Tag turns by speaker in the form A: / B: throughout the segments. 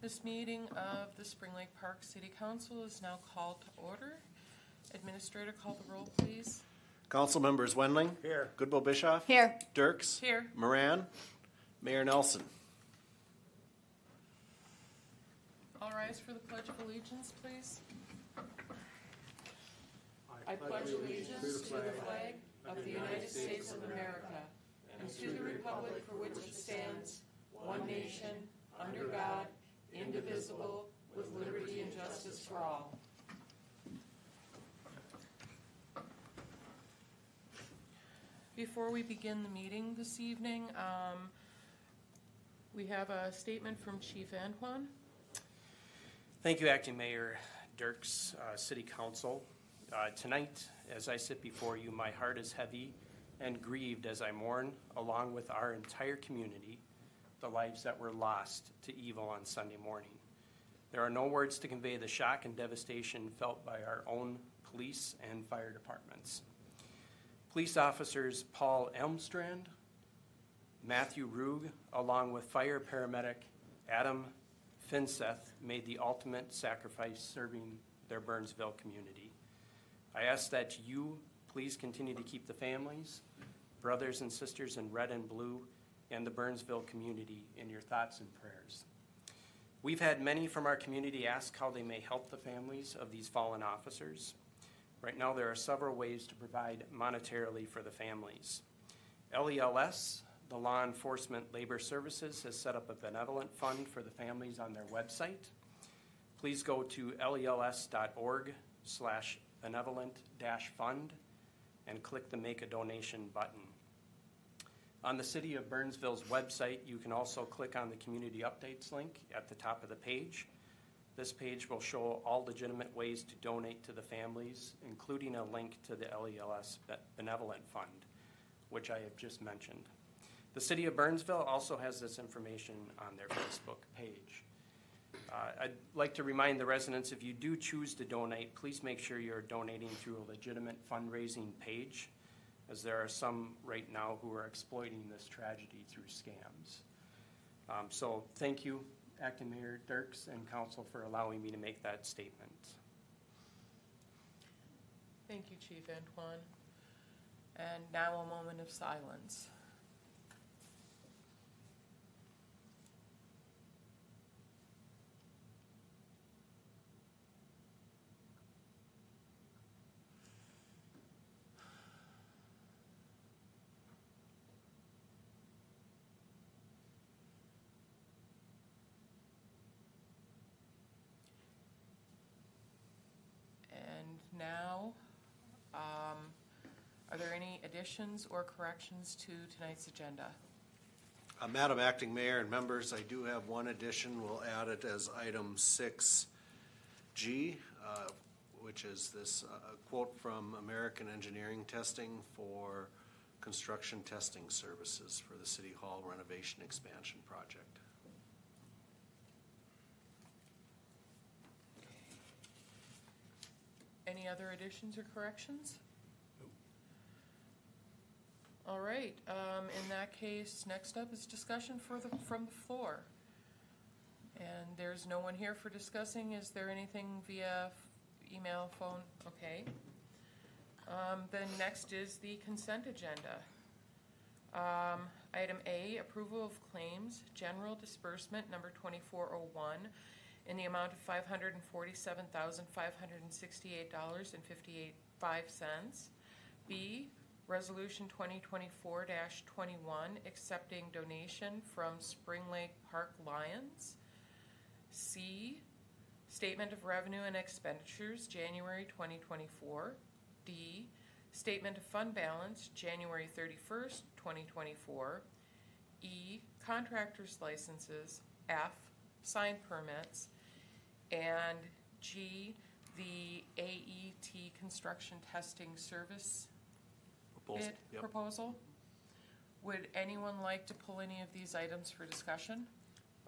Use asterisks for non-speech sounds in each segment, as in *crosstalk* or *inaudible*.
A: This meeting of the Spring Lake Park City Council is now called to order. Administrator, call the roll, please.
B: Council members Wendling.
C: Here.
B: Goodboe-Bisschoff.
D: Here.
B: Dircks.
A: Here.
B: Moran. Mayor Nelson.
A: All rise for the Pledge of Allegiance, please. I pledge allegiance to the flag of the United States of America and to the republic for which it stands, one nation, under God, indivisible, with liberty and justice for all. Before we begin the meeting this evening, um, we have a statement from Chief Antoine.
C: Thank you, Acting Mayor Dircks, uh, City Council. Uh, Tonight, as I sit before you, my heart is heavy and grieved as I mourn, along with our entire community, the lives that were lost to evil on Sunday morning. There are no words to convey the shock and devastation felt by our own police and fire departments. Police officers Paul Elmstrand, Matthew Ruge, along with fire paramedic Adam Finseth, made the ultimate sacrifice serving their Burnsville community. I ask that you please continue to keep the families, brothers and sisters in red and blue, and the Burnsville community in your thoughts and prayers. We've had many from our community ask how they may help the families of these fallen officers. Right now, there are several ways to provide monetarily for the families. LELS, the Law Enforcement Labor Services, has set up a benevolent fund for the families on their website. Please go to lels.org slash benevolent dash fund and click the Make a Donation button. On the City of Burnsville's website, you can also click on the Community Updates link at the top of the page. This page will show all legitimate ways to donate to the families, including a link to the LELS Benevolent Fund, which I have just mentioned. The City of Burnsville also has this information on their Facebook page. Uh, I'd like to remind the residents, if you do choose to donate, please make sure you're donating through a legitimate fundraising page, as there are some right now who are exploiting this tragedy through scams. Um, So thank you, Acting Mayor Dircks and council for allowing me to make that statement.
A: Thank you, Chief Antoine. And now a moment of silence. And now, um, are there any additions or corrections to tonight's agenda?
B: Uh, Madam Acting Mayor and members, I do have one addition. We'll add it as item six G, uh, which is this uh, quote from American Engineering Testing for construction testing services for the City Hall renovation expansion project.
A: Any other additions or corrections? All right, um, in that case, next up is discussion for the, from the floor. And there's no one here for discussing. Is there anything via email, phone? Okay. Um, then next is the consent agenda. Um, item A, approval of claims, general disbursement number twenty-four oh one in the amount of five hundred and forty-seven thousand, five hundred and sixty-eight dollars and fifty-eight. B, resolution 2024-21, accepting donation from Spring Lake Park Lions. C, statement of revenue and expenditures, January twenty twenty-four. D, statement of fund balance, January thirty-first, twenty twenty-four. E, contractor's licenses. F, sign permits. And G, the AET construction testing service. Bid
B: Yep.
A: proposal. Would anyone like to pull any of these items for discussion?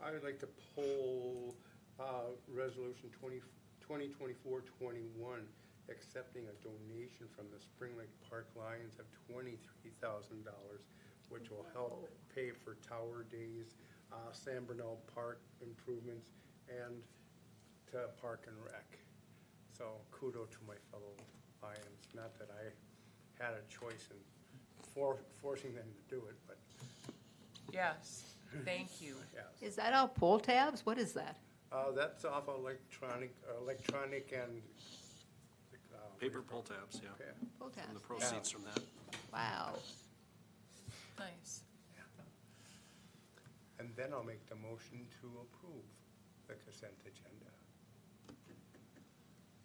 E: I would like to pull uh, resolution twenty, twenty twenty-four twenty-one, accepting a donation from the Spring Lake Park Lions of twenty-three thousand dollars, which will help pay for tower days, uh, Sanburnol Park improvements, and to Park and Rec. So kudo to my fellow Lions. Not that I had a choice in for, forcing them to do it, but
A: Yes, thank you. *clears throat*
E: yes.
D: Is that all pull tabs? What is that?
E: Uh, that's off electronic, electronic and. uh,
B: Paper pull tabs, yeah.
E: Okay.
D: Pull
B: And
D: tabs.
B: the proceeds from that.
D: Wow.
A: Nice.
E: And then I'll make the motion to approve the consent agenda.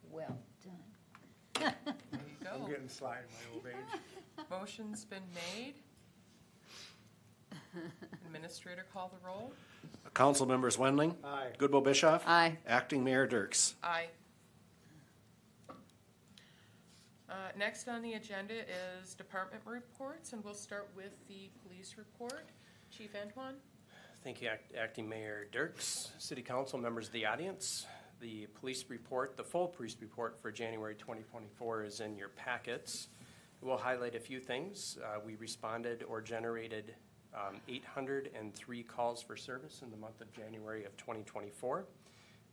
D: Well done.
A: There
E: I'm
A: go.
E: getting sly in my old age.
A: Motion's been made. Administrator call the roll.
B: Council members Wendling?
E: Aye.
B: Goodboe-Bisschoff?
D: Aye.
B: Acting Mayor Dircks?
A: Aye. Uh, Next on the agenda is department reports, and we'll start with the police report. Chief Antoine?
C: Thank you, Act- Acting Mayor Dircks, City Council, members of the audience. The police report, the full police report for January 2024 is in your packets. We'll highlight a few things. Uh, We responded or generated um, 803 calls for service in the month of January of 2024.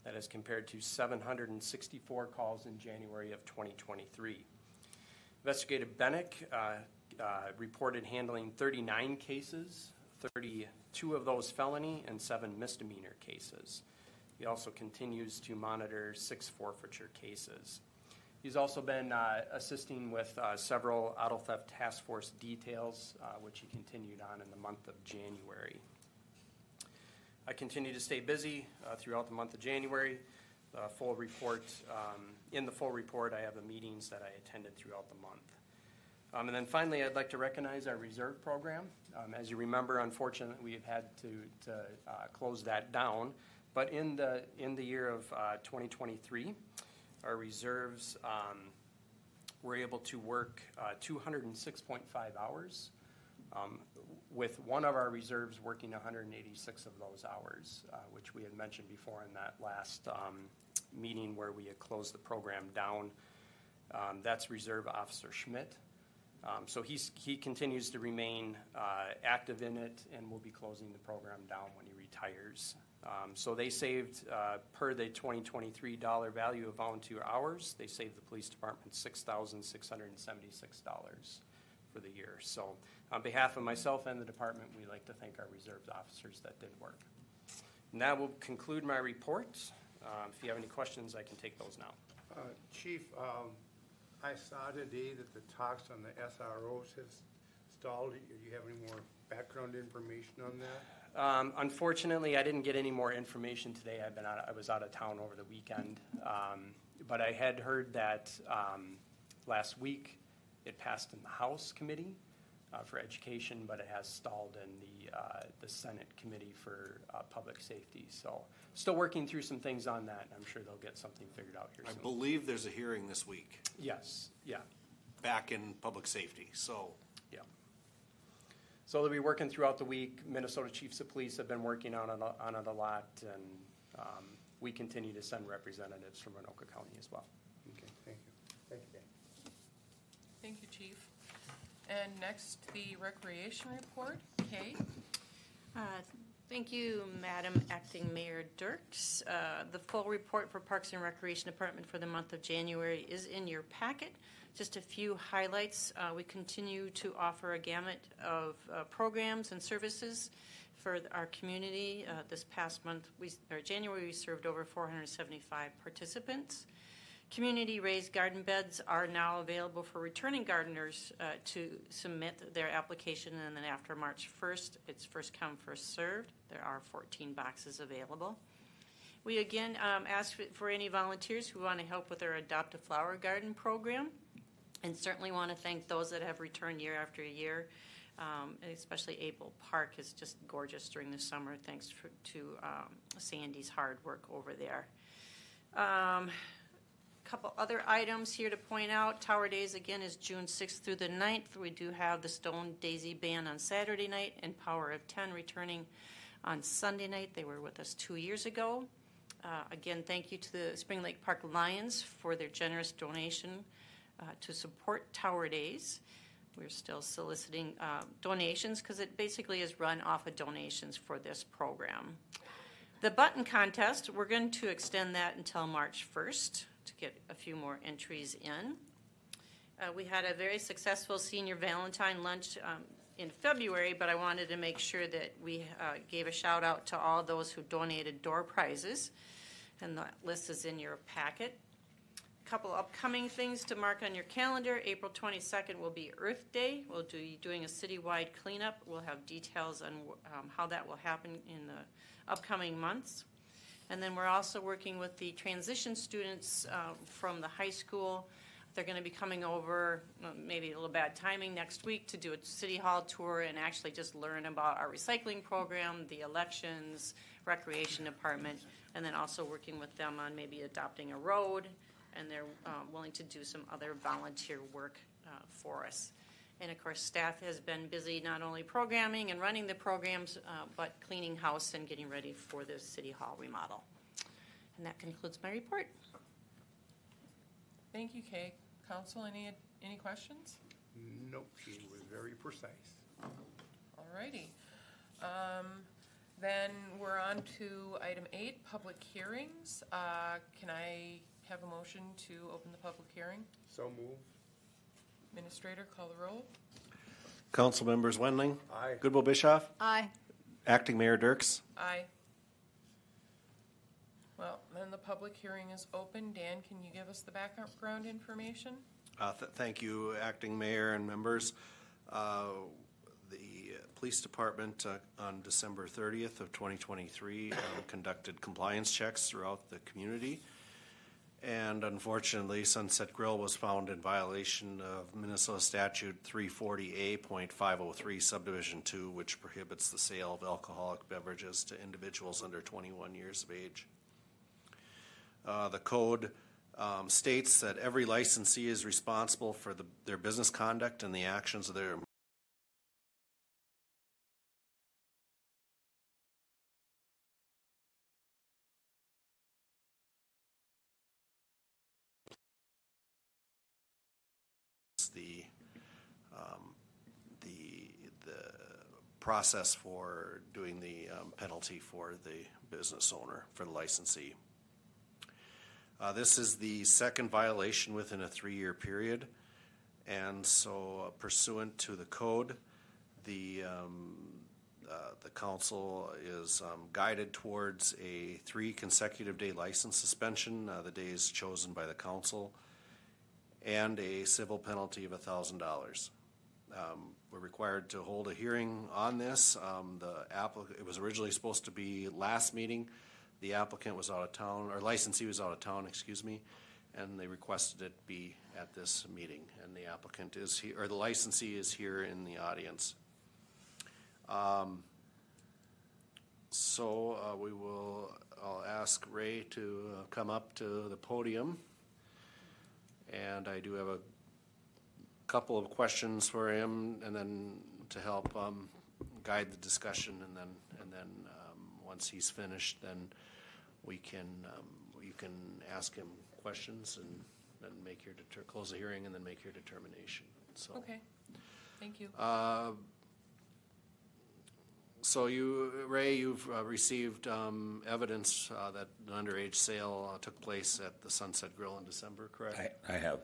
C: That is compared to 764 calls in January of 2023. Investigator Bennick uh, uh, reported handling 39 cases, 32 of those felony and seven misdemeanor cases. He also continues to monitor six forfeiture cases. He's also been uh, assisting with uh, several auto theft task force details, uh, which he continued on in the month of January. I continue to stay busy uh, throughout the month of January. The full report, um, in the full report, I have the meetings that I attended throughout the month. Um, And then finally, I'd like to recognize our reserve program. Um, As you remember, unfortunately, we've had to, to uh, close that down. But in the, in the year of uh, 2023, our reserves um, were able to work uh, 206.5 hours, um, with one of our reserves working 186 of those hours, uh, which we had mentioned before in that last um, meeting where we had closed the program down. Um, That's Reserve Officer Schmidt. Um, So he's, he continues to remain uh, active in it and will be closing the program down when he retires. Um, So they saved, uh, per the 2023 dollar value of volunteer hours, they saved the police department $6,676 for the year. So on behalf of myself and the department, we'd like to thank our reserves officers that did work. And that will conclude my report. Um, If you have any questions, I can take those now.
E: Uh, Chief, um, I saw today that the talks on the SROs has stalled. Do you have any more background information on that?
C: Um, Unfortunately, I didn't get any more information today. I've been out, I was out of town over the weekend. Um, But I had heard that um, last week, it passed in the House Committee uh, for Education, but it has stalled in the, uh, the Senate Committee for uh, Public Safety. So still working through some things on that. I'm sure they'll get something figured out here
B: I
C: soon.
B: believe there's a hearing this week,
C: Yes, yeah.
B: back in public safety, so.
C: Yeah. So they'll be working throughout the week. Minnesota Chiefs of Police have been working on it, a- on it a lot, and um, we continue to send representatives from Anoka County as well.
E: Okay, thank you. Thank you, Dan.
A: Thank you, Chief. And next, the recreation report. Kay?
F: Uh, Thank you, Madam Acting Mayor Dircks. Uh, The full report for Parks and Recreation Department for the month of January is in your packet. Just a few highlights. Uh, We continue to offer a gamut of uh, programs and services for our community. Uh, This past month, we, or January, we served over 475 participants. Community raised garden beds are now available for returning gardeners uh, to submit their application, and then after March 1st, it's first come, first served. There are 14 boxes available. We again um, ask for any volunteers who want to help with our Adopt a Flower Garden program, and certainly want to thank those that have returned year after year. Um, especially Able Park is just gorgeous during the summer, thanks for, to um, Sandy's hard work over there. Um, Couple other items here to point out. Tower Days again is June 6th through the 9th. We do have the Stone Daisy Band on Saturday night and Power of 10 returning on Sunday night. They were with us two years ago. Uh, Again, thank you to the Spring Lake Park Lions for their generous donation to support Tower Days. We're still soliciting uh, donations because it basically is run off of donations for this program. The button contest, we're going to extend that until March 1st to get a few more entries in. Uh, We had a very successful senior Valentine lunch um, in February, but I wanted to make sure that we uh, gave a shout out to all those who donated door prizes, and the list is in your packet. Couple upcoming things to mark on your calendar. April 22nd will be Earth Day. We'll be doing a citywide cleanup. We'll have details on um, how that will happen in the upcoming months. And then we're also working with the transition students uh, from the high school. They're going to be coming over, uh, maybe a little bad timing, next week to do a city hall tour and actually just learn about our recycling program, the elections, recreation department, and then also working with them on maybe adopting a road. And they're uh, willing to do some other volunteer work uh, for us. And of course, staff has been busy not only programming and running the programs, uh, but cleaning house and getting ready for the city hall remodel. And that concludes my report.
A: Thank you, Kay. Council, any, any questions?
E: Nope, she was very precise.
A: Alrighty. Um, Then we're on to item eight, public hearings. Uh, Can I have a motion to open the public hearing?
E: So move.
A: Administrator, call the roll.
B: Council members Wendling,
E: Aye.
B: Goodboe-Bisschoff,
D: Aye.
B: Acting Mayor Dircks.
A: Aye. Well, then the public hearing is open. Dan, can you give us the background information?
B: Uh, th- Thank you, Acting Mayor and members. Uh, The Police Department uh, on December 30th of 2023 um, conducted compliance checks throughout the community. And unfortunately, Sunset Grill was found in violation of Minnesota Statute 340A.503 subdivision 2, which prohibits the sale of alcoholic beverages to individuals under 21 years of age. Uh, The code um, states that every licensee is responsible for the, their business conduct and the actions of their process for doing the um, penalty for the business owner, for the licensee. Uh, This is the second violation within a three-year period. And so pursuant to the code, the, um, uh, the council is um, guided towards a three consecutive day license suspension, uh, the days chosen by the council, and a civil penalty of thousand dollars. Um, We're required to hold a hearing on this. Um, The applicant, it was originally supposed to be last meeting. The applicant was out of town, or licensee was out of town, excuse me, and they requested it be at this meeting. And the applicant is here, or the licensee is here in the audience. Um, So uh, we will, I'll ask Ray to uh, come up to the podium. And I do have a couple of questions for him, and then to help um, guide the discussion, and then, and then, um, once he's finished, then we can, um, you can ask him questions and then make your, deter- close the hearing and then make your determination, so.
A: Okay, thank you.
B: Uh, So you, Ray, you've uh, received um, evidence uh, that an underage sale uh, took place at the Sunset Grill in December, correct?
G: I, I have,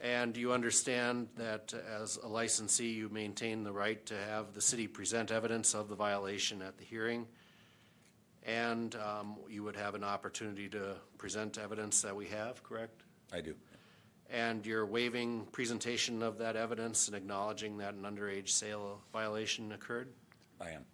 B: And you understand that as a licensee, you maintain the right to have the city present evidence of the violation at the hearing. And um, you would have an opportunity to present evidence that we have, correct?
G: I do.
B: And you're waiving presentation of that evidence and acknowledging that an underage sale violation occurred?
G: I am.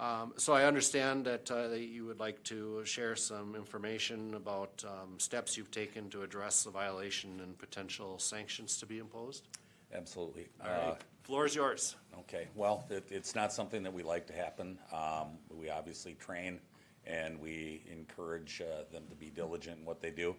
B: Um, So I understand that uh, that you would like to share some information about um, steps you've taken to address the violation and potential sanctions to be imposed?
G: Absolutely.
B: All right,
G: Uh,
B: floor is yours.
G: Okay, well, it, it's not something that we like to happen. Um, we obviously train and we encourage uh, them to be diligent in what they do.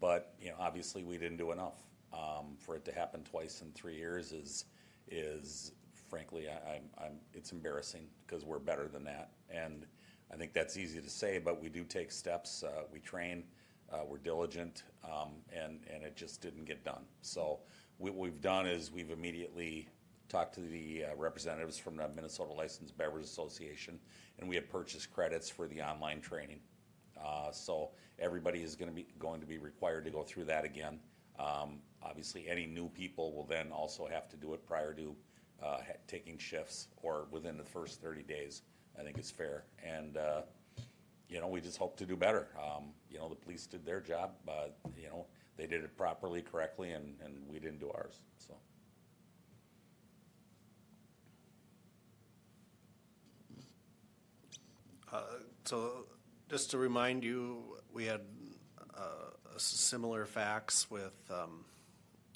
G: But, you know, obviously we didn't do enough. Um, for it to happen twice in three years is, is frankly, I, I'm, I'm, it's embarrassing because we're better than that. And I think that's easy to say, but we do take steps. Uh, we train, uh, we're diligent, um, and, and it just didn't get done. So what we've done is we've immediately talked to the uh, representatives from the Minnesota Licensed Beverage Association, and we have purchased credits for the online training. Uh, So everybody is going to be, going to be required to go through that again. Um, Obviously, any new people will then also have to do it prior to uh, taking shifts or within the first 30 days, I think is fair. And, uh, you know, we just hope to do better. Um, You know, the police did their job, but, you know, they did it properly, correctly, and, and we didn't do ours, so.
B: So just to remind you, we had uh, similar facts with, um,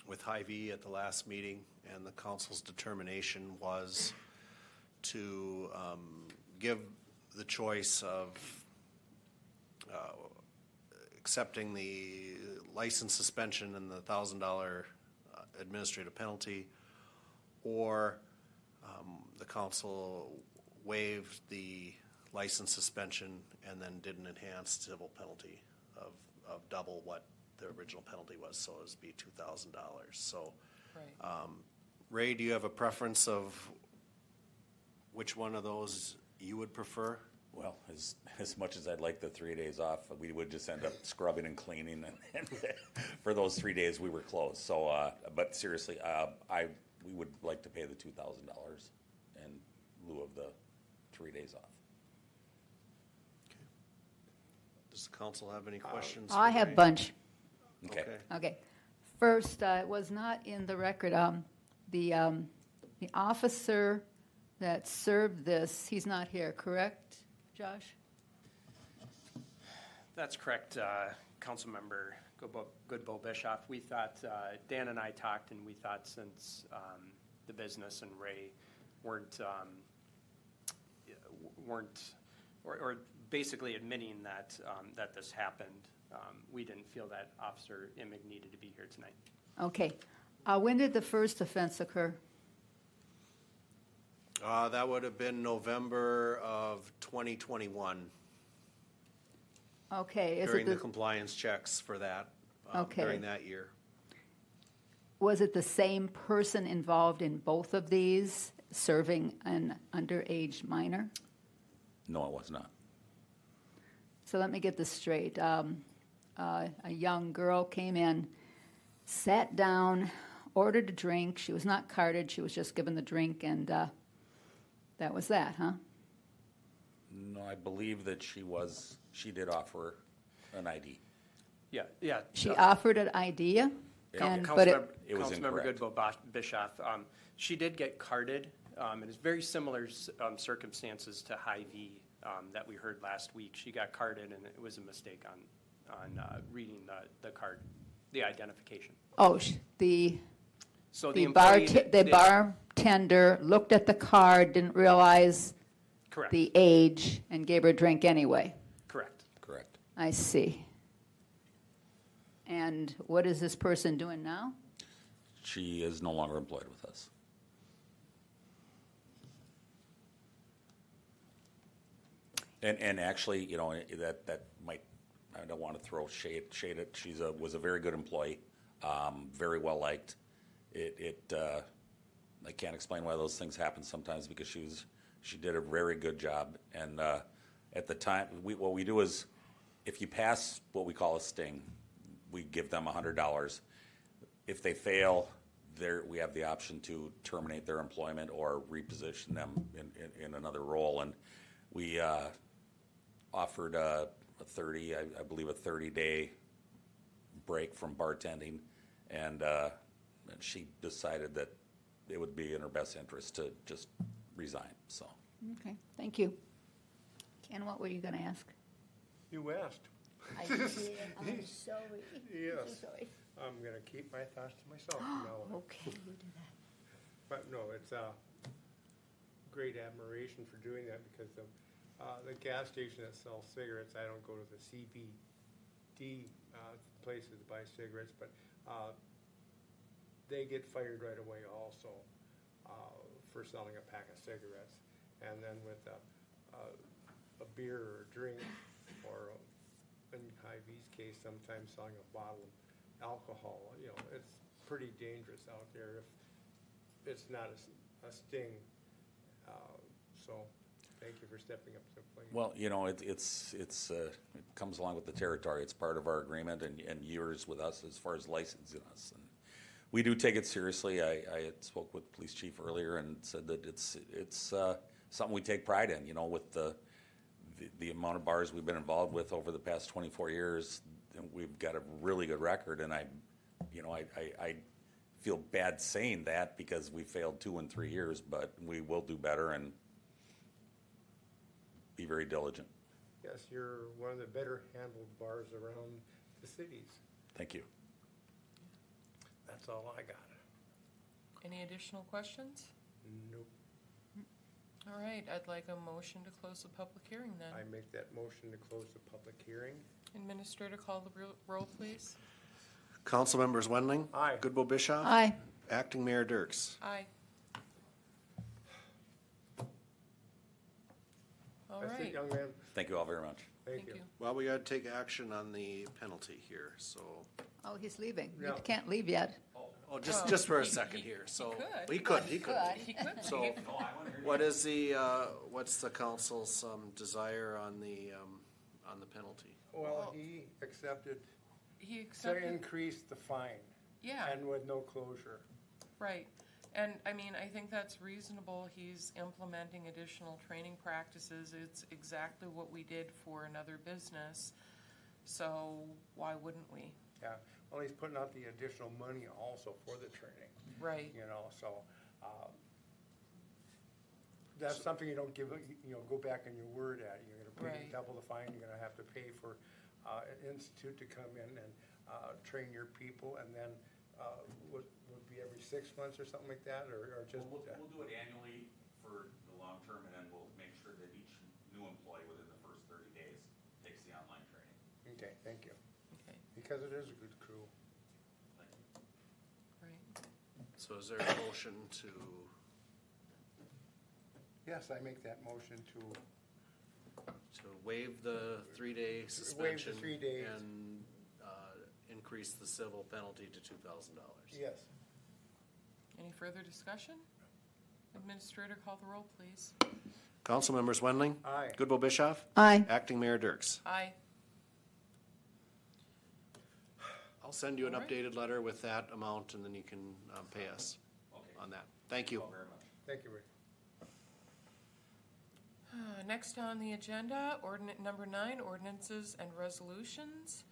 B: with Hy-Vee at the last meeting, and the council's determination was to um, give the choice of uh, accepting the license suspension and the thousand dollar uh, administrative penalty, or um, the council waived the license suspension and then did an enhanced civil penalty of, of double what the original penalty was, so it would be two thousand dollars. So,
A: Right.
B: Ray, do you have a preference of which one of those you would prefer?
G: Well, as, as much as I'd like the three days off, we would just end up scrubbing and cleaning, and, *laughs* and for those three days, we were closed. So, uh, but seriously, uh, I, we would like to pay the two thousand dollars in lieu of the three days off.
B: Does the council have any questions?
D: I have
B: Ray?
D: bunch.
G: Okay.
D: Okay. First, uh, it was not in the record, um, the, um, the officer that served this, he's not here, correct, Josh?
C: That's correct, uh, Councilmember Goodbo- Goodbo Bischoff. We thought, uh, Dan and I talked, and we thought since um, the business and Ray weren't, um, weren't, or or basically admitting that, um, that this happened, um, we didn't feel that Officer Imig needed to be here tonight.
D: Okay. Uh, when did the first offense occur?
B: Uh, that would have been November of twenty twenty-one,
D: Okay, is
B: during
D: it
B: the
D: the,
B: compliance checks for that, um,
D: Okay.
B: during that year.
D: was it the same person involved in both of these, serving an underage minor?
G: No, it was not.
D: So let me get this straight. Um, uh, a young girl came in, sat down, ordered a drink. She was not carded, she was just given the drink, and uh, that was that, huh?
G: No, I believe that she was, she did offer an ID.
C: Yeah, yeah.
D: She
C: uh,
D: offered an idea,
C: Coun-
D: and, but it,
C: Councilmember-
G: It was
C: Councilmember
G: incorrect.
C: Goodbo Bosh- Bischoff, um, she did get carded, um, and it's very similar um, circumstances to Hy-Vee um, that we heard last week. She got carded, and it was a mistake on, on uh, reading the, the card, the identification.
D: oh, sh- the,
C: So
D: the
C: the
D: bar,
C: employee.
D: the
C: did-
D: bartender looked at the card, didn't realize
C: Correct,
D: the age, and gave her a drink anyway.
C: correct.
G: Correct.
D: I see. And what is this person doing now?
G: She is no longer employed with us. And, and actually, you know, that, that might, I don't want to throw shade, shade at, she's a, was a very good employee, um, very well liked. It, it, uh, I can't explain why those things happen sometimes because she was, she did a very good job. And, uh, at the time, we, what we do is, if you pass what we call a sting, we give them hundred dollars. If they fail, there, we have the option to terminate their employment or reposition them in, in, in another role. And we, uh, offered a, a thirty, I, I believe a thirty-day break from bartending. And, uh, and she decided that it would be in her best interest to just resign, so.
D: Okay, thank you. Ken, what were you going to ask?
E: You asked.
D: I *laughs* did, I'm sorry.
E: Yes.
D: So sorry.
E: I'm gonna keep my thoughts to myself from now on.
D: Okay, you do that.
E: But no, it's a great admiration for doing that because the, uh, the gas station that sells cigarettes, I don't go to the CBD uh, places to buy cigarettes, but uh, they get fired right away also uh, for selling a pack of cigarettes. And then with a, a, a beer or a drink, or in Hy-Vee's case, sometimes selling a bottle of alcohol, you know, it's pretty dangerous out there if it's not a sting. Uh, So, thank you for stepping up to the plate.
G: Well, you know, it, it's, it's, uh, it comes along with the territory. It's part of our agreement and, and yours with us as far as licensing us. And we do take it seriously. I, I spoke with the police chief earlier and said that it's, it's, uh, something we take pride in, you know, with the, the, the amount of bars we've been involved with over the past twenty-four years. We've got a really good record and I, you know, I, I, I feel bad saying that because we failed two and three years, but we will do better and be very diligent.
E: Yes, you're one of the better handled bars around the cities.
G: Thank you.
E: That's all I got.
A: Any additional questions?
E: Nope.
A: All right, I'd like a motion to close the public hearing then.
E: I make that motion to close the public hearing.
A: Administrator, call the ro- roll, please.
B: Council members Wendling?
E: Aye.
B: Goodboe-Bisschoff?
D: Aye.
B: Acting Mayor Dircks?
A: Aye. All
E: That's it,
A: right,
E: young man.
G: Thank you all very much.
E: Thank
A: thank
E: you.
A: you.
B: Well, we gotta take action on the penalty here, so,
D: Oh, he's leaving. You
E: Yeah.
D: can't leave yet.
B: oh, just,
A: Oh,
B: just for a
A: he-
B: second
A: he-
B: here,
A: he
B: so.
A: could.
B: He could, he could.
A: He could
B: So, what is the, uh, what's the council's, um, desire on the, um, on the penalty?
E: Well, he accepted
A: He
E: to
A: accepted,
E: increase the fine
A: yeah,
E: and with no closure.
A: right. And, I mean, I think that's reasonable. He's implementing additional training practices. It's exactly what we did for another business. So why wouldn't we?
E: Yeah, well, he's putting out the additional money also for the training,
A: Right,
E: you know, so, um, that's something you don't give, you know, go back on your word at. You're gonna pay
A: Right.
E: double the fine, you're gonna have to pay for, uh, an institute to come in and, uh, train your people, and then, uh, would, would be every six months or something like that, or, or just?
G: We'll, we'll do it annually for the long term, and then we'll make sure that each new employee within the first thirty days takes the online training.
E: Okay, thank you,
A: okay,
E: because it is a good crew.
G: Thank you.
A: right.
B: So is there a motion to,
E: Yes, I make that motion to,
B: to waive the three-day suspension?
E: three days.
B: And, increase the civil penalty to two thousand dollars?
E: yes,
A: Any further discussion? Administrator, call the roll, please.
B: Council members Wendling?
E: Aye.
B: Goodboe-Bisschoff?
D: Aye.
B: Acting Mayor Dircks?
A: Aye.
B: I'll send you an
A: All right.
B: updated letter with that amount, and then you can, um, pay us
G: Okay.
B: on that. Thank you.
G: Thank you very much.
E: thank you, Rick.
A: Uh, Next on the agenda, ordinance number nine, ordinances and resolutions.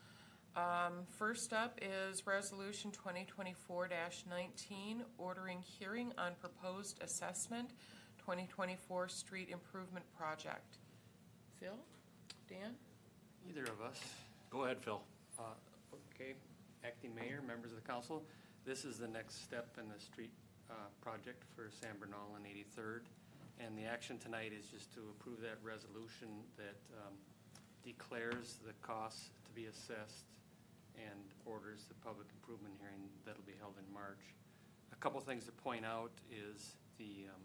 A: Um, First up is Resolution 2024-19, ordering hearing on proposed assessment 2024 street improvement project. Phil? Dan?
H: Either of us.
B: Go ahead, Phil.
H: Uh, Okay, acting mayor, members of the council, this is the next step in the street uh, project for Sanburnol and 83rd. And the action tonight is just to approve that resolution that um, declares the costs to be assessed and orders the public improvement hearing that'll be held in March. A couple things to point out is the, um,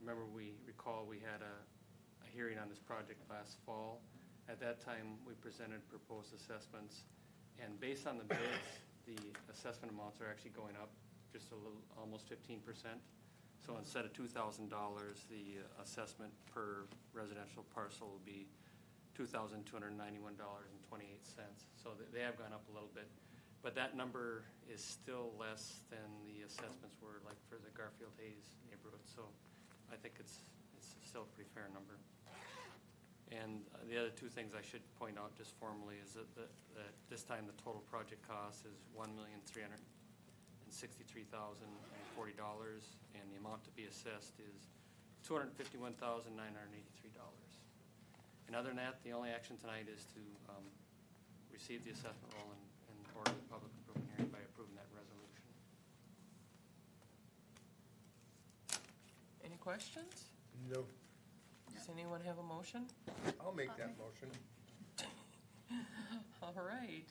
H: remember we recall we had a, a hearing on this project last fall. At that time, we presented proposed assessments, and based on the bids, the assessment amounts are actually going up just a little, almost fifteen percent. So instead of two thousand dollars, the assessment per residential parcel will be two thousand two hundred ninety-one dollars and twenty-eight cents. So they- have gone up a little bit, but that number is still less than the assessments were like for the Garfield Hayes neighborhood. So I think it's, it's still a pretty fair number. And the other two things I should point out just formally is that, that, that this time the total project cost is one million three hundred and sixty-three thousand and forty dollars, and the amount to be assessed is two hundred and fifty-one thousand nine hundred and eighty-three dollars. And other than that, the only action tonight is to, um, receive the assessment roll and, and order the public improvement hearing by approving that resolution.
A: Any questions?
E: No,
A: Does anyone have a motion?
E: I'll make that motion. *laughs*
A: All right.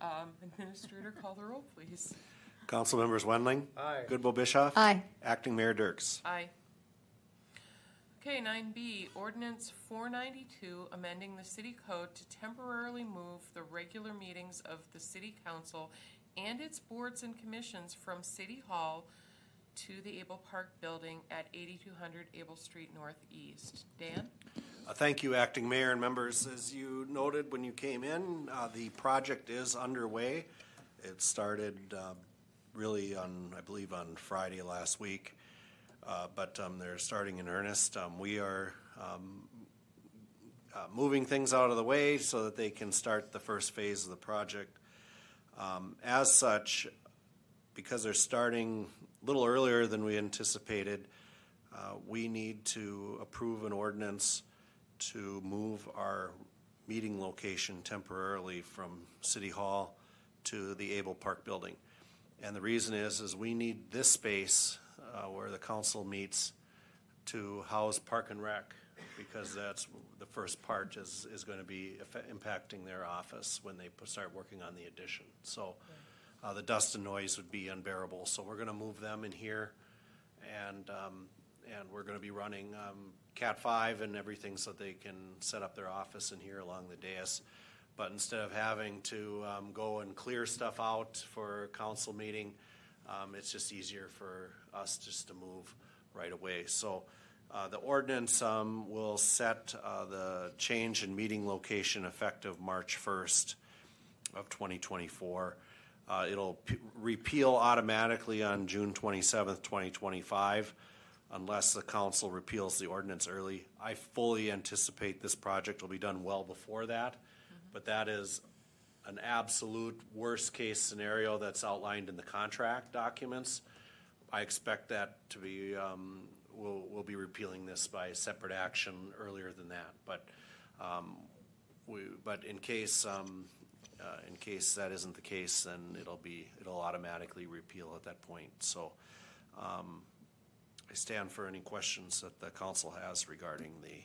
A: Um, Administrator, call the roll, please.
B: Council members Wendling?
E: Aye.
B: Goodboe-Bisschoff?
D: Aye.
B: Acting Mayor Dircks?
A: Aye. Okay, nine B, ordinance four ninety-two, amending the city code to temporarily move the regular meetings of the city council and its boards and commissions from City Hall to the Able Park Building at 8200 Able Street Northeast. Dan?
B: Uh, Thank you, Acting Mayor and members. As you noted when you came in, uh, the project is underway. It started uh, really on, I believe, on Friday last week, Uh, but um, they're starting in earnest. Um, We are um, uh, moving things out of the way so that they can start the first phase of the project. Um, As such, because they're starting a little earlier than we anticipated, uh, we need to approve an ordinance to move our meeting location temporarily from City Hall to the Able Park Building. And the reason is, is we need this space uh, where the council meets to house Park and Rec, because that's, the first part is, is going to be impacting their office when they start working on the addition. So uh, the dust and noise would be unbearable, so we're going to move them in here. And, um, and we're going to be running um, Cat 5 and everything so they can set up their office in here along the dais. But instead of having to um, go and clear stuff out for council meeting, um, it's just easier for us just to move right away. So uh, the ordinance um, will set uh, the change in meeting location effective March 1st of 2024. Uh, It'll p- repeal automatically on June 27th, 2025, unless the council repeals the ordinance early. I fully anticipate this project will be done well before that, but that is an absolute worst-case scenario that's outlined in the contract documents. I expect that to be, um, we'll, we'll be repealing this by separate action earlier than that. But, um, we, but in case, um, uh, in case that isn't the case, then it'll be, it'll automatically repeal at that point. So, um, I stand for any questions that the council has regarding the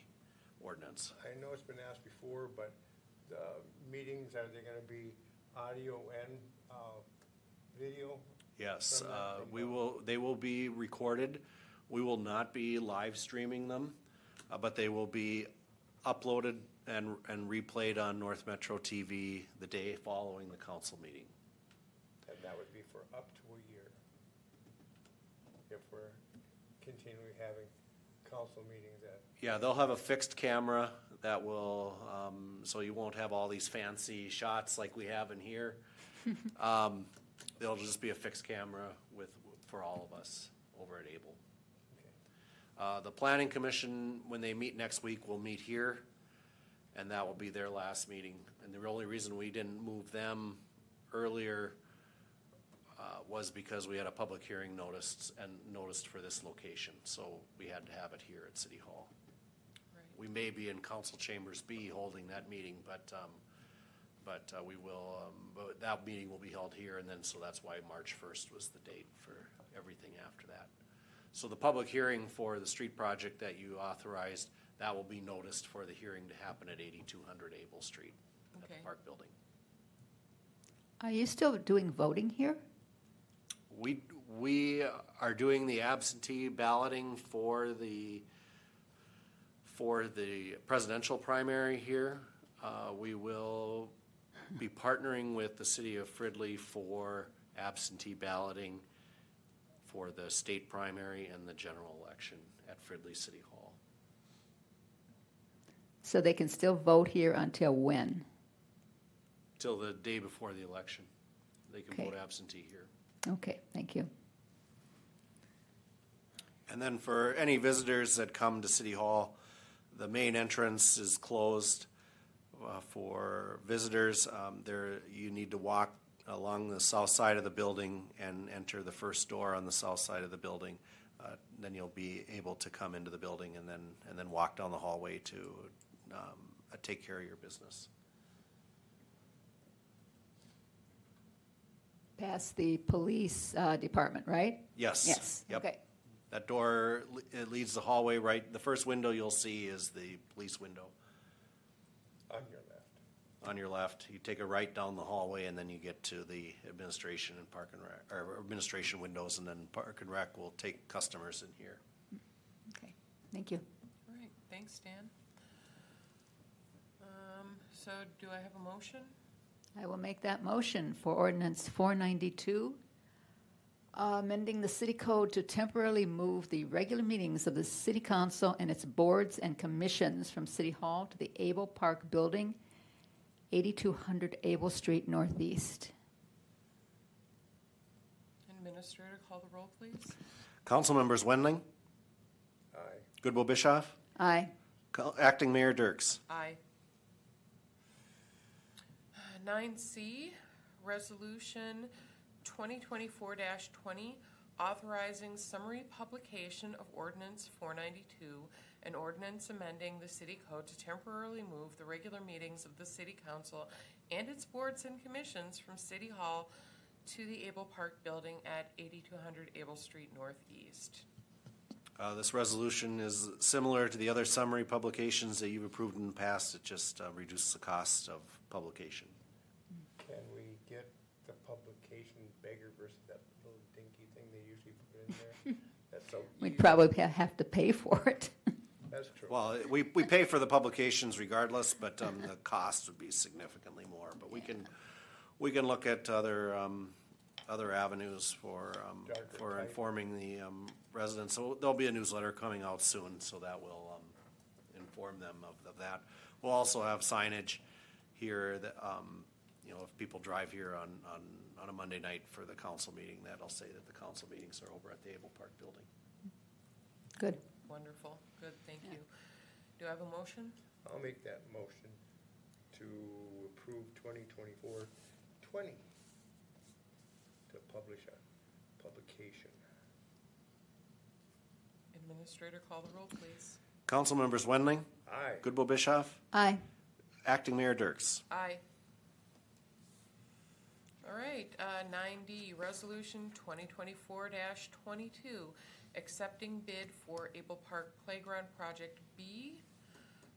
B: ordinance.
E: I know it's been asked before, but the meetings, are they gonna be audio and, uh, video?
B: Yes,
E: From
B: uh,
E: from
B: we will, they will be recorded. We will not be live streaming them, uh, but they will be uploaded and, and replayed on North Metro TV the day following the council meeting.
E: And that would be for up to a year. If we're continually having council meetings at,
B: Yeah, they'll have a fixed camera that will, um, so you won't have all these fancy shots like we have in here. *laughs* Um, There'll just be a fixed camera with, for all of us over at Able. Uh, The planning commission, when they meet next week, will meet here, and that will be their last meeting. And the only reason we didn't move them earlier uh, was because we had a public hearing noticed and noticed for this location, so we had to have it here at City Hall.
A: Right.
B: We may be in council chambers B holding that meeting, but, um, but uh, we will, um, but that meeting will be held here, and then, so that's why March first was the date for everything after that. So the public hearing for the street project that you authorized, that will be noticed for the hearing to happen at eighty-two hundred Able Street at the
A: Okay.
B: Park Building.
D: Are you still doing voting here?
B: We, we are doing the absentee balloting for the, for the presidential primary here. Uh, we will be partnering with the city of Fridley for absentee balloting for the state primary and the general election at Fridley City Hall.
D: So they can still vote here until when?
B: Till the day before the election. They can
D: Okay.
B: vote absentee here.
D: Okay, thank you.
B: And then for any visitors that come to City Hall, the main entrance is closed uh, for visitors. Um, There, you need to walk along the south side of the building and enter the first door on the south side of the building. Uh, Then you'll be able to come into the building and then, and then walk down the hallway to um, uh, take care of your business.
D: Past the police uh, department, right?
B: Yes.
D: Yes,
B: Yep.
D: okay.
B: That door, it leads the hallway right, the first window you'll see is the police window.
E: On your left.
B: on your left. You take a right down the hallway, and then you get to the administration and park and rec, or administration windows, and then park and rec will take customers in here.
D: Okay, thank you.
A: All right, thanks, Dan. Um, So do I have a motion?
D: I will make that motion for ordinance 492, Uh, amending the city code to temporarily move the regular meetings of the city council and its boards and commissions from City Hall to the Able Park Building, 8200 Able Street Northeast.
A: Administrator, call the roll, please.
B: Council members Wendling,
E: Aye.
B: Goodboe-Bisschoff,
D: Aye.
B: Co- Acting Mayor Dircks.
A: Aye. Nine C, Resolution 2024-20, authorizing summary publication of ordinance four ninety-two, an ordinance amending the city code to temporarily move the regular meetings of the city council and its boards and commissions from City Hall to the Able Park Building at eighty-two hundred Able Street Northeast.
B: Uh, This resolution is similar to the other summary publications that you've approved in the past. It just uh, reduces the cost of publication.
E: Can we get the publication bigger versus that little dinky thing they usually put in there? *laughs* That's so
D: We'd
E: easy.
D: probably ha- have to pay for it.
E: That's true.
B: Well, we, we pay for the publications regardless, but um, the cost would be significantly more. But we can, we can look at other, um, other avenues for, um,
E: Darker
B: for
E: type.
B: informing the um, residents. So there'll be a newsletter coming out soon, so that will um, inform them of, of that. We'll also have signage here that, um, you know, if people drive here on, on, on a Monday night for the council meeting, that'll say that the council meetings are over at the Able Park Building.
D: Good.
A: Wonderful, good, thank you. Do I have a motion?
E: I'll make that motion to approve 2024-20 to publish a publication.
A: Administrator, call the roll, please.
B: Council members Wendling,
E: Aye.
B: Goodboe-Bisschoff,
D: Aye.
B: Acting Mayor Dircks.
A: Aye. All right, uh, nine D, resolution twenty twenty-four twenty-two, accepting bid for Able Park Playground Project B,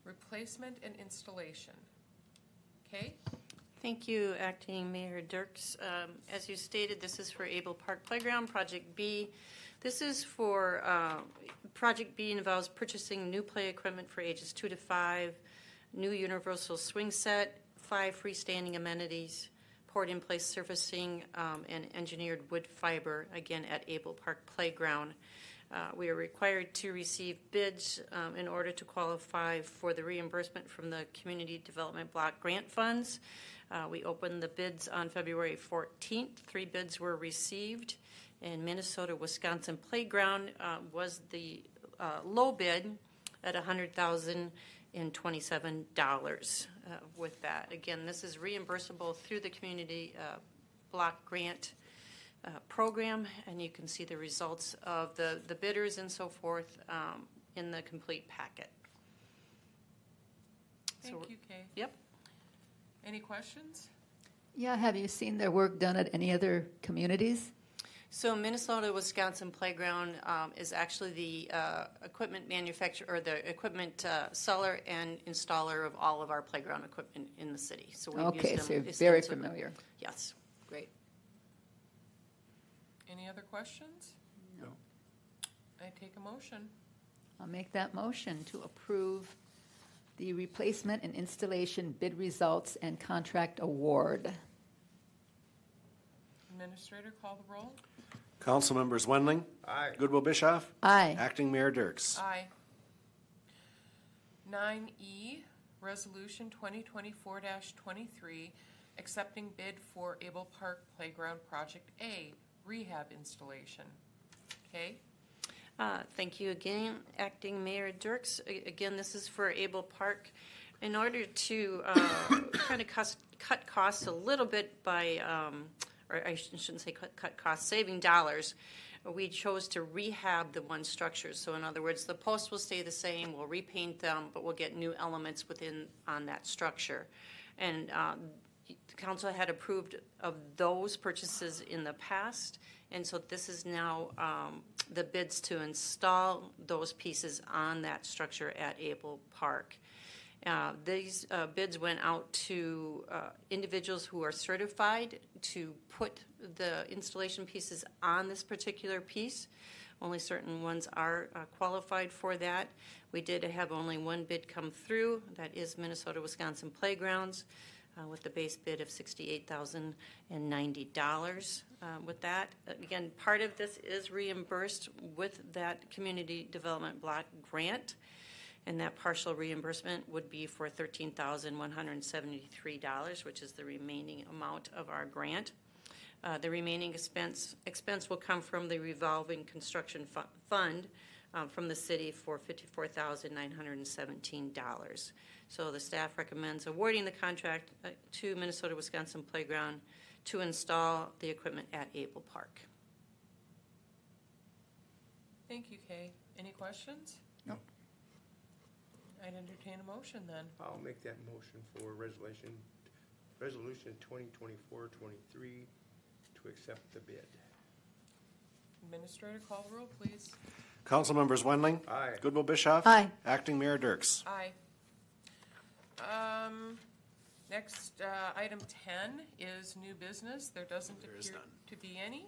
A: replacement and installation. Kay?
F: Thank you, Acting Mayor Dircks. Um, As you stated, this is for Able Park Playground, Project B. This is for, uh, Project B involves purchasing new play equipment for ages two to five, new universal swing set, five freestanding amenities, poured-in-place surfacing, um, and engineered wood fiber, again, at Able Park Playground. Uh, We are required to receive bids um, in order to qualify for the reimbursement from the Community Development Block Grant Funds. Uh, We opened the bids on February 14th. Three bids were received, and Minnesota Wisconsin Playground uh, was the uh, low bid at $100,027 uh, with that. Again, this is reimbursable through the Community uh, Block Grant uh, program, and you can see the results of the, the bidders and so forth um, in the complete packet. So-
A: Thank you, Kay.
F: Yep.
A: Any questions?
D: Yeah, have you seen their work done at any other communities?
F: So Minnesota Wisconsin Playground um, is actually the uh, equipment manufacturer, or the equipment uh, seller and installer of all of our playground equipment in the city. So we've
D: Okay,
F: used
D: so
F: them
D: you're very
F: extensively.
D: familiar.
F: Yes.
D: Great.
A: Any other questions?
E: No.
A: I take a motion.
D: I'll make that motion to approve the replacement and installation bid results and contract award.
A: Administrator, call the roll.
B: Council members Wendling,
E: Aye.
B: Goodboe-Bisschoff,
D: Aye.
B: Acting Mayor Dircks.
A: Aye. Nine E, resolution twenty twenty-four twenty-three, accepting bid for Able Park Playground Project A, rehab installation. Okay?
F: Uh, Thank you again, Acting Mayor Dircks. Again, this is for Able Park. In order to *coughs* kind of cut costs a little bit by, um, or I sh- shouldn't say cut cut costs, saving dollars, we chose to rehab the one structure. So in other words, the posts will stay the same, we'll repaint them, but we'll get new elements within, on that structure. And uh, the council had approved of those purchases in the past, and so this is now um, the bids to install those pieces on that structure at Able Park. Uh, These uh, bids went out to uh, individuals who are certified to put the installation pieces on this particular piece. Only certain ones are uh, qualified for that. We did have only one bid come through, that is Minnesota Wisconsin Playgrounds. Uh, with the base bid of $68,090. Uh, With that, again, part of this is reimbursed with that Community Development Block Grant, and that partial reimbursement would be for $13,173, which is the remaining amount of our grant. Uh, The remaining expense, expense will come from the revolving construction fu- fund um, from the city for $54,917. So the staff recommends awarding the contract uh, to Minnesota Wisconsin Playground to install the equipment at Able Park.
A: Thank you, Kay. Any questions?
D: No.
A: I'd entertain a motion then.
E: I'll make that motion for resolution, resolution 2024-23 to accept the bid.
A: Administrator, call the roll, please.
B: Council members Wendling?
E: Aye.
B: Goodboe-Bisschoff?
D: Aye.
B: Acting Mayor Dircks?
A: Aye. Um, next, uh, item ten is new business. There doesn't
B: There is
A: appear
B: none.
A: to be any.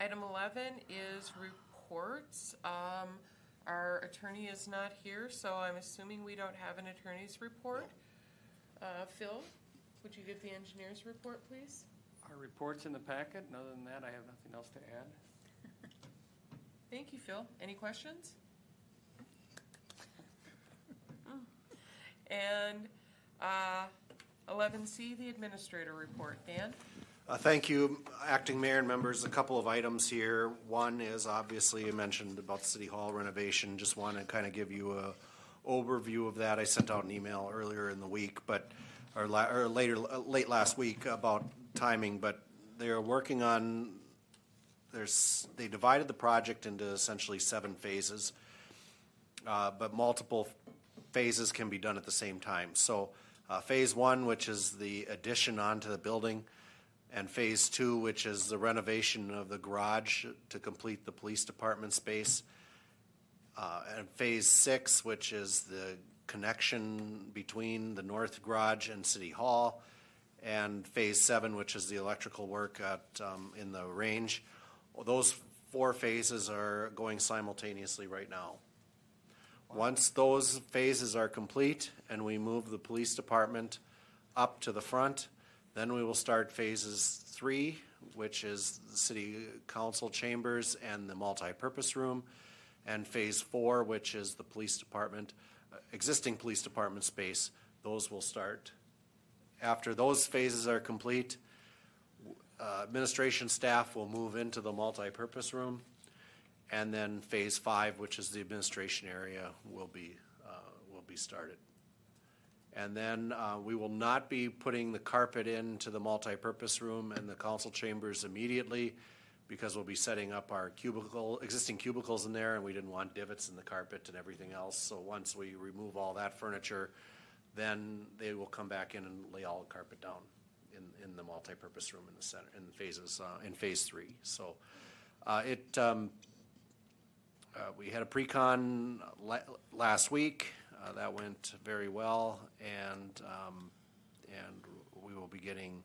A: Item eleven is reports. Um, our attorney is not here, so I'm assuming we don't have an attorney's report. Uh, Phil, would you give the engineer's report, please?
H: Our report's in the packet, and other than that, I have nothing else to add.
A: Thank you, Phil. Any questions? And uh, 11C, the administrator report. Dan?
B: Uh, Thank you, Acting Mayor and members. A couple of items here. One is obviously you mentioned about the City Hall renovation. Just want to kind of give you a overview of that. I sent out an email earlier in the week, but, or la, or later, uh, late last week about timing, but they're working on, there's, they divided the project into essentially seven phases. Uh, but multiple phases can be done at the same time. So, uh, phase one, which is the addition onto the building, and phase two, which is the renovation of the garage to complete the police department space. Uh, and phase six, which is the connection between the north garage and city hall. And phase seven, which is the electrical work at, um, in the range. Those four phases are going simultaneously right now. Once those phases are complete and we move the police department up to the front, then we will start phases three, which is the city council chambers and the multipurpose room, and phase four, which is the police department, uh, existing police department space. Those will start. After those phases are complete, uh, administration staff will move into the multipurpose room. And then phase five, which is the administration area, will be, uh, will be started. And then, uh, we will not be putting the carpet into the multipurpose room and the council chambers immediately because we'll be setting up our cubicle, existing cubicles in there and we didn't want divots in the carpet and everything else. So once we remove all that furniture, then they will come back in and lay all the carpet down in, in the multipurpose room in the center, in phases, uh, in phase three. So, uh, it, um, uh, we had a pre-con la- last week. Uh, that went very well, and um, and we will be getting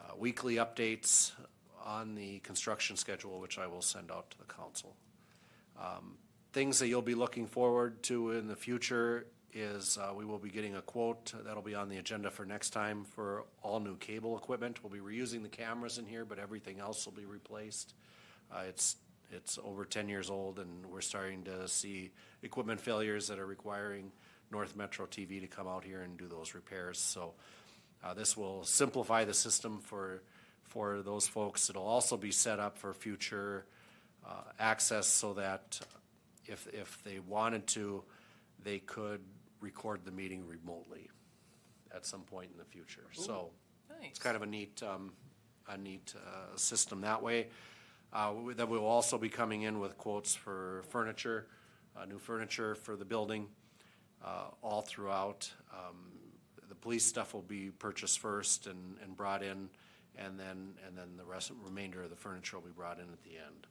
B: uh, weekly updates on the construction schedule, which I will send out to the council. Um, things that you'll be looking forward to in the future is uh, we will be getting a quote that'll be on the agenda for next time for all new cable equipment. We'll be reusing the cameras in here, but everything else will be replaced. Uh, it's it's over 10 years old, and we're starting to see equipment failures that are requiring North Metro TV to come out here and do those repairs. So uh, this will simplify the system for for those folks. It'll also be set up for future uh, access so that if if they wanted to, they could record the meeting remotely at some point in the future. So. It's kind of a neat, um, a neat, uh, system that way. Uh, we- that will also be coming in with quotes for furniture, uh, new furniture for the building, uh, all throughout. Um, the police stuff will be purchased first and, and brought in, and then, and then the rest, remainder of the furniture will be brought in at the end.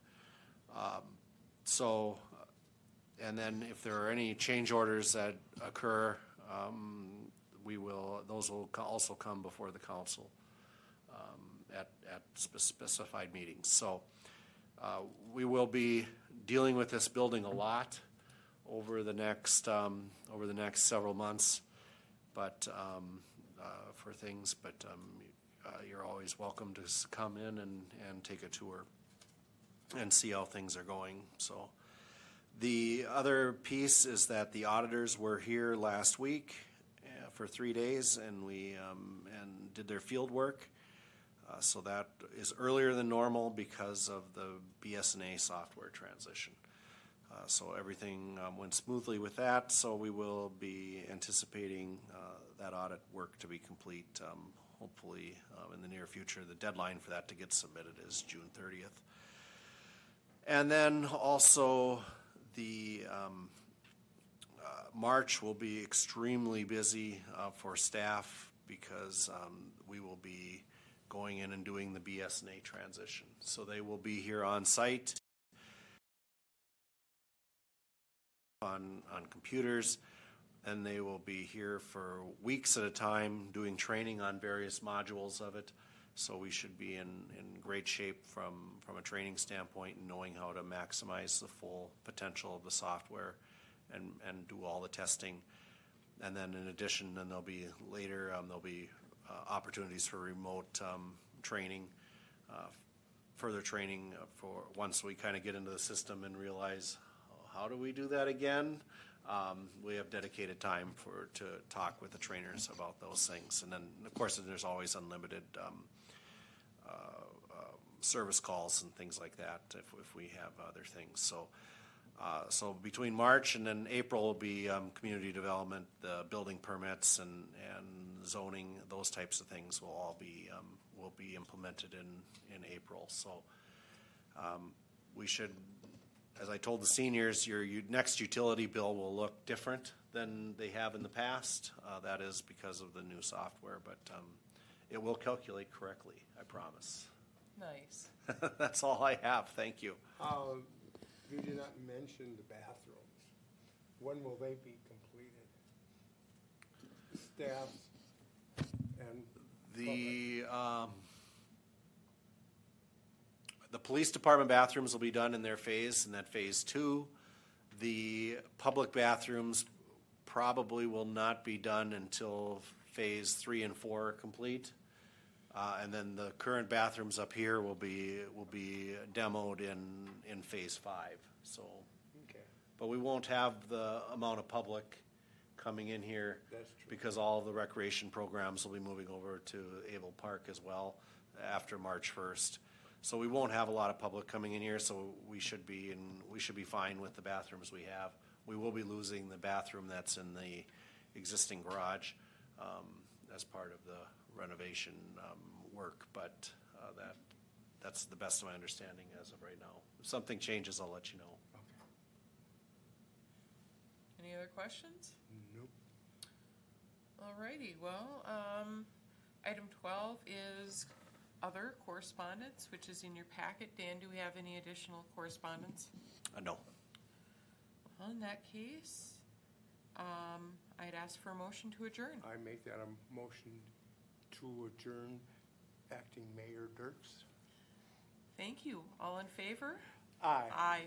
B: Um, So, and then if there are any change orders that occur, um, we will, those will also come before the council um, at, at spe- specified meetings. So uh, we will be dealing with this building a lot over the next, um, over the next several months. But um, uh, for things, but um, uh, you're always welcome to come in and, and take a tour and see how things are going, so. The other piece is that the auditors were here last week uh, for three days, and we, um, and did their field work. Uh, So that is earlier than normal because of the BS&A software transition. Uh, So everything um, went smoothly with that, so we will be anticipating uh, that audit work to be complete, um, hopefully um, in the near future. The deadline for that to get submitted is June thirtieth. And then also, the um, uh, March will be extremely busy uh, for staff because um, we will be going in and doing the BS&A transition. So they will be here on site on, on computers, and they will be here for weeks at a time doing training on various modules of it. So we should be in, in great shape from, from a training standpoint and knowing how to maximize the full potential of the software and, and do all the testing. And then in addition, then there'll be later, um, there'll be uh, opportunities for remote um, training, uh, further training for, once we kind of get into the system and realize, oh, how do we do that again? Um, We have dedicated time for, to talk with the trainers about those things. And then, of course, there's always unlimited uh, um, service calls and things like that if, if we have other things. So, uh, so between March and then April will be um, community development, the building permits and, and zoning, those types of things will all be, um, will be implemented in, in April. So um, we should, as I told the seniors, your, your next utility bill will look different than they have in the past. Uh, That is because of the new software, but um, it will calculate correctly, I promise.
A: Nice. *laughs*
B: That's all I have, thank you.
E: Uh, You did not mention the bathrooms. When will they be completed? Staff and.
B: The, um, the police department bathrooms will be done in their phase, in that phase two. The public bathrooms probably will not be done until phase three and four are complete. Uh, and then the current bathrooms up here will be, will be demoed in, in phase five, so.
E: Okay,
B: But we won't have the amount of public coming in here.
E: That's true.
B: Because all of the recreation programs will be moving over to Able Park as well after March first. So we won't have a lot of public coming in here, so we should be, in we should be fine with the bathrooms we have. We will be losing the bathroom that's in the existing garage, um, as part of the renovation, um, work, but, uh, that, that's the best of my understanding as of right now. If something changes, I'll let you know.
A: Any other questions?
E: nope.
A: Alrighty, well, um, item twelve is other correspondence, which is in your packet. Dan, do we have any additional correspondence?
B: Uh, no.
A: Well, in that case, um, I'd ask for a motion to adjourn.
E: I make that a motion to adjourn acting Mayor Dircks.
A: Thank you. All in favor?
E: Aye.
A: Aye.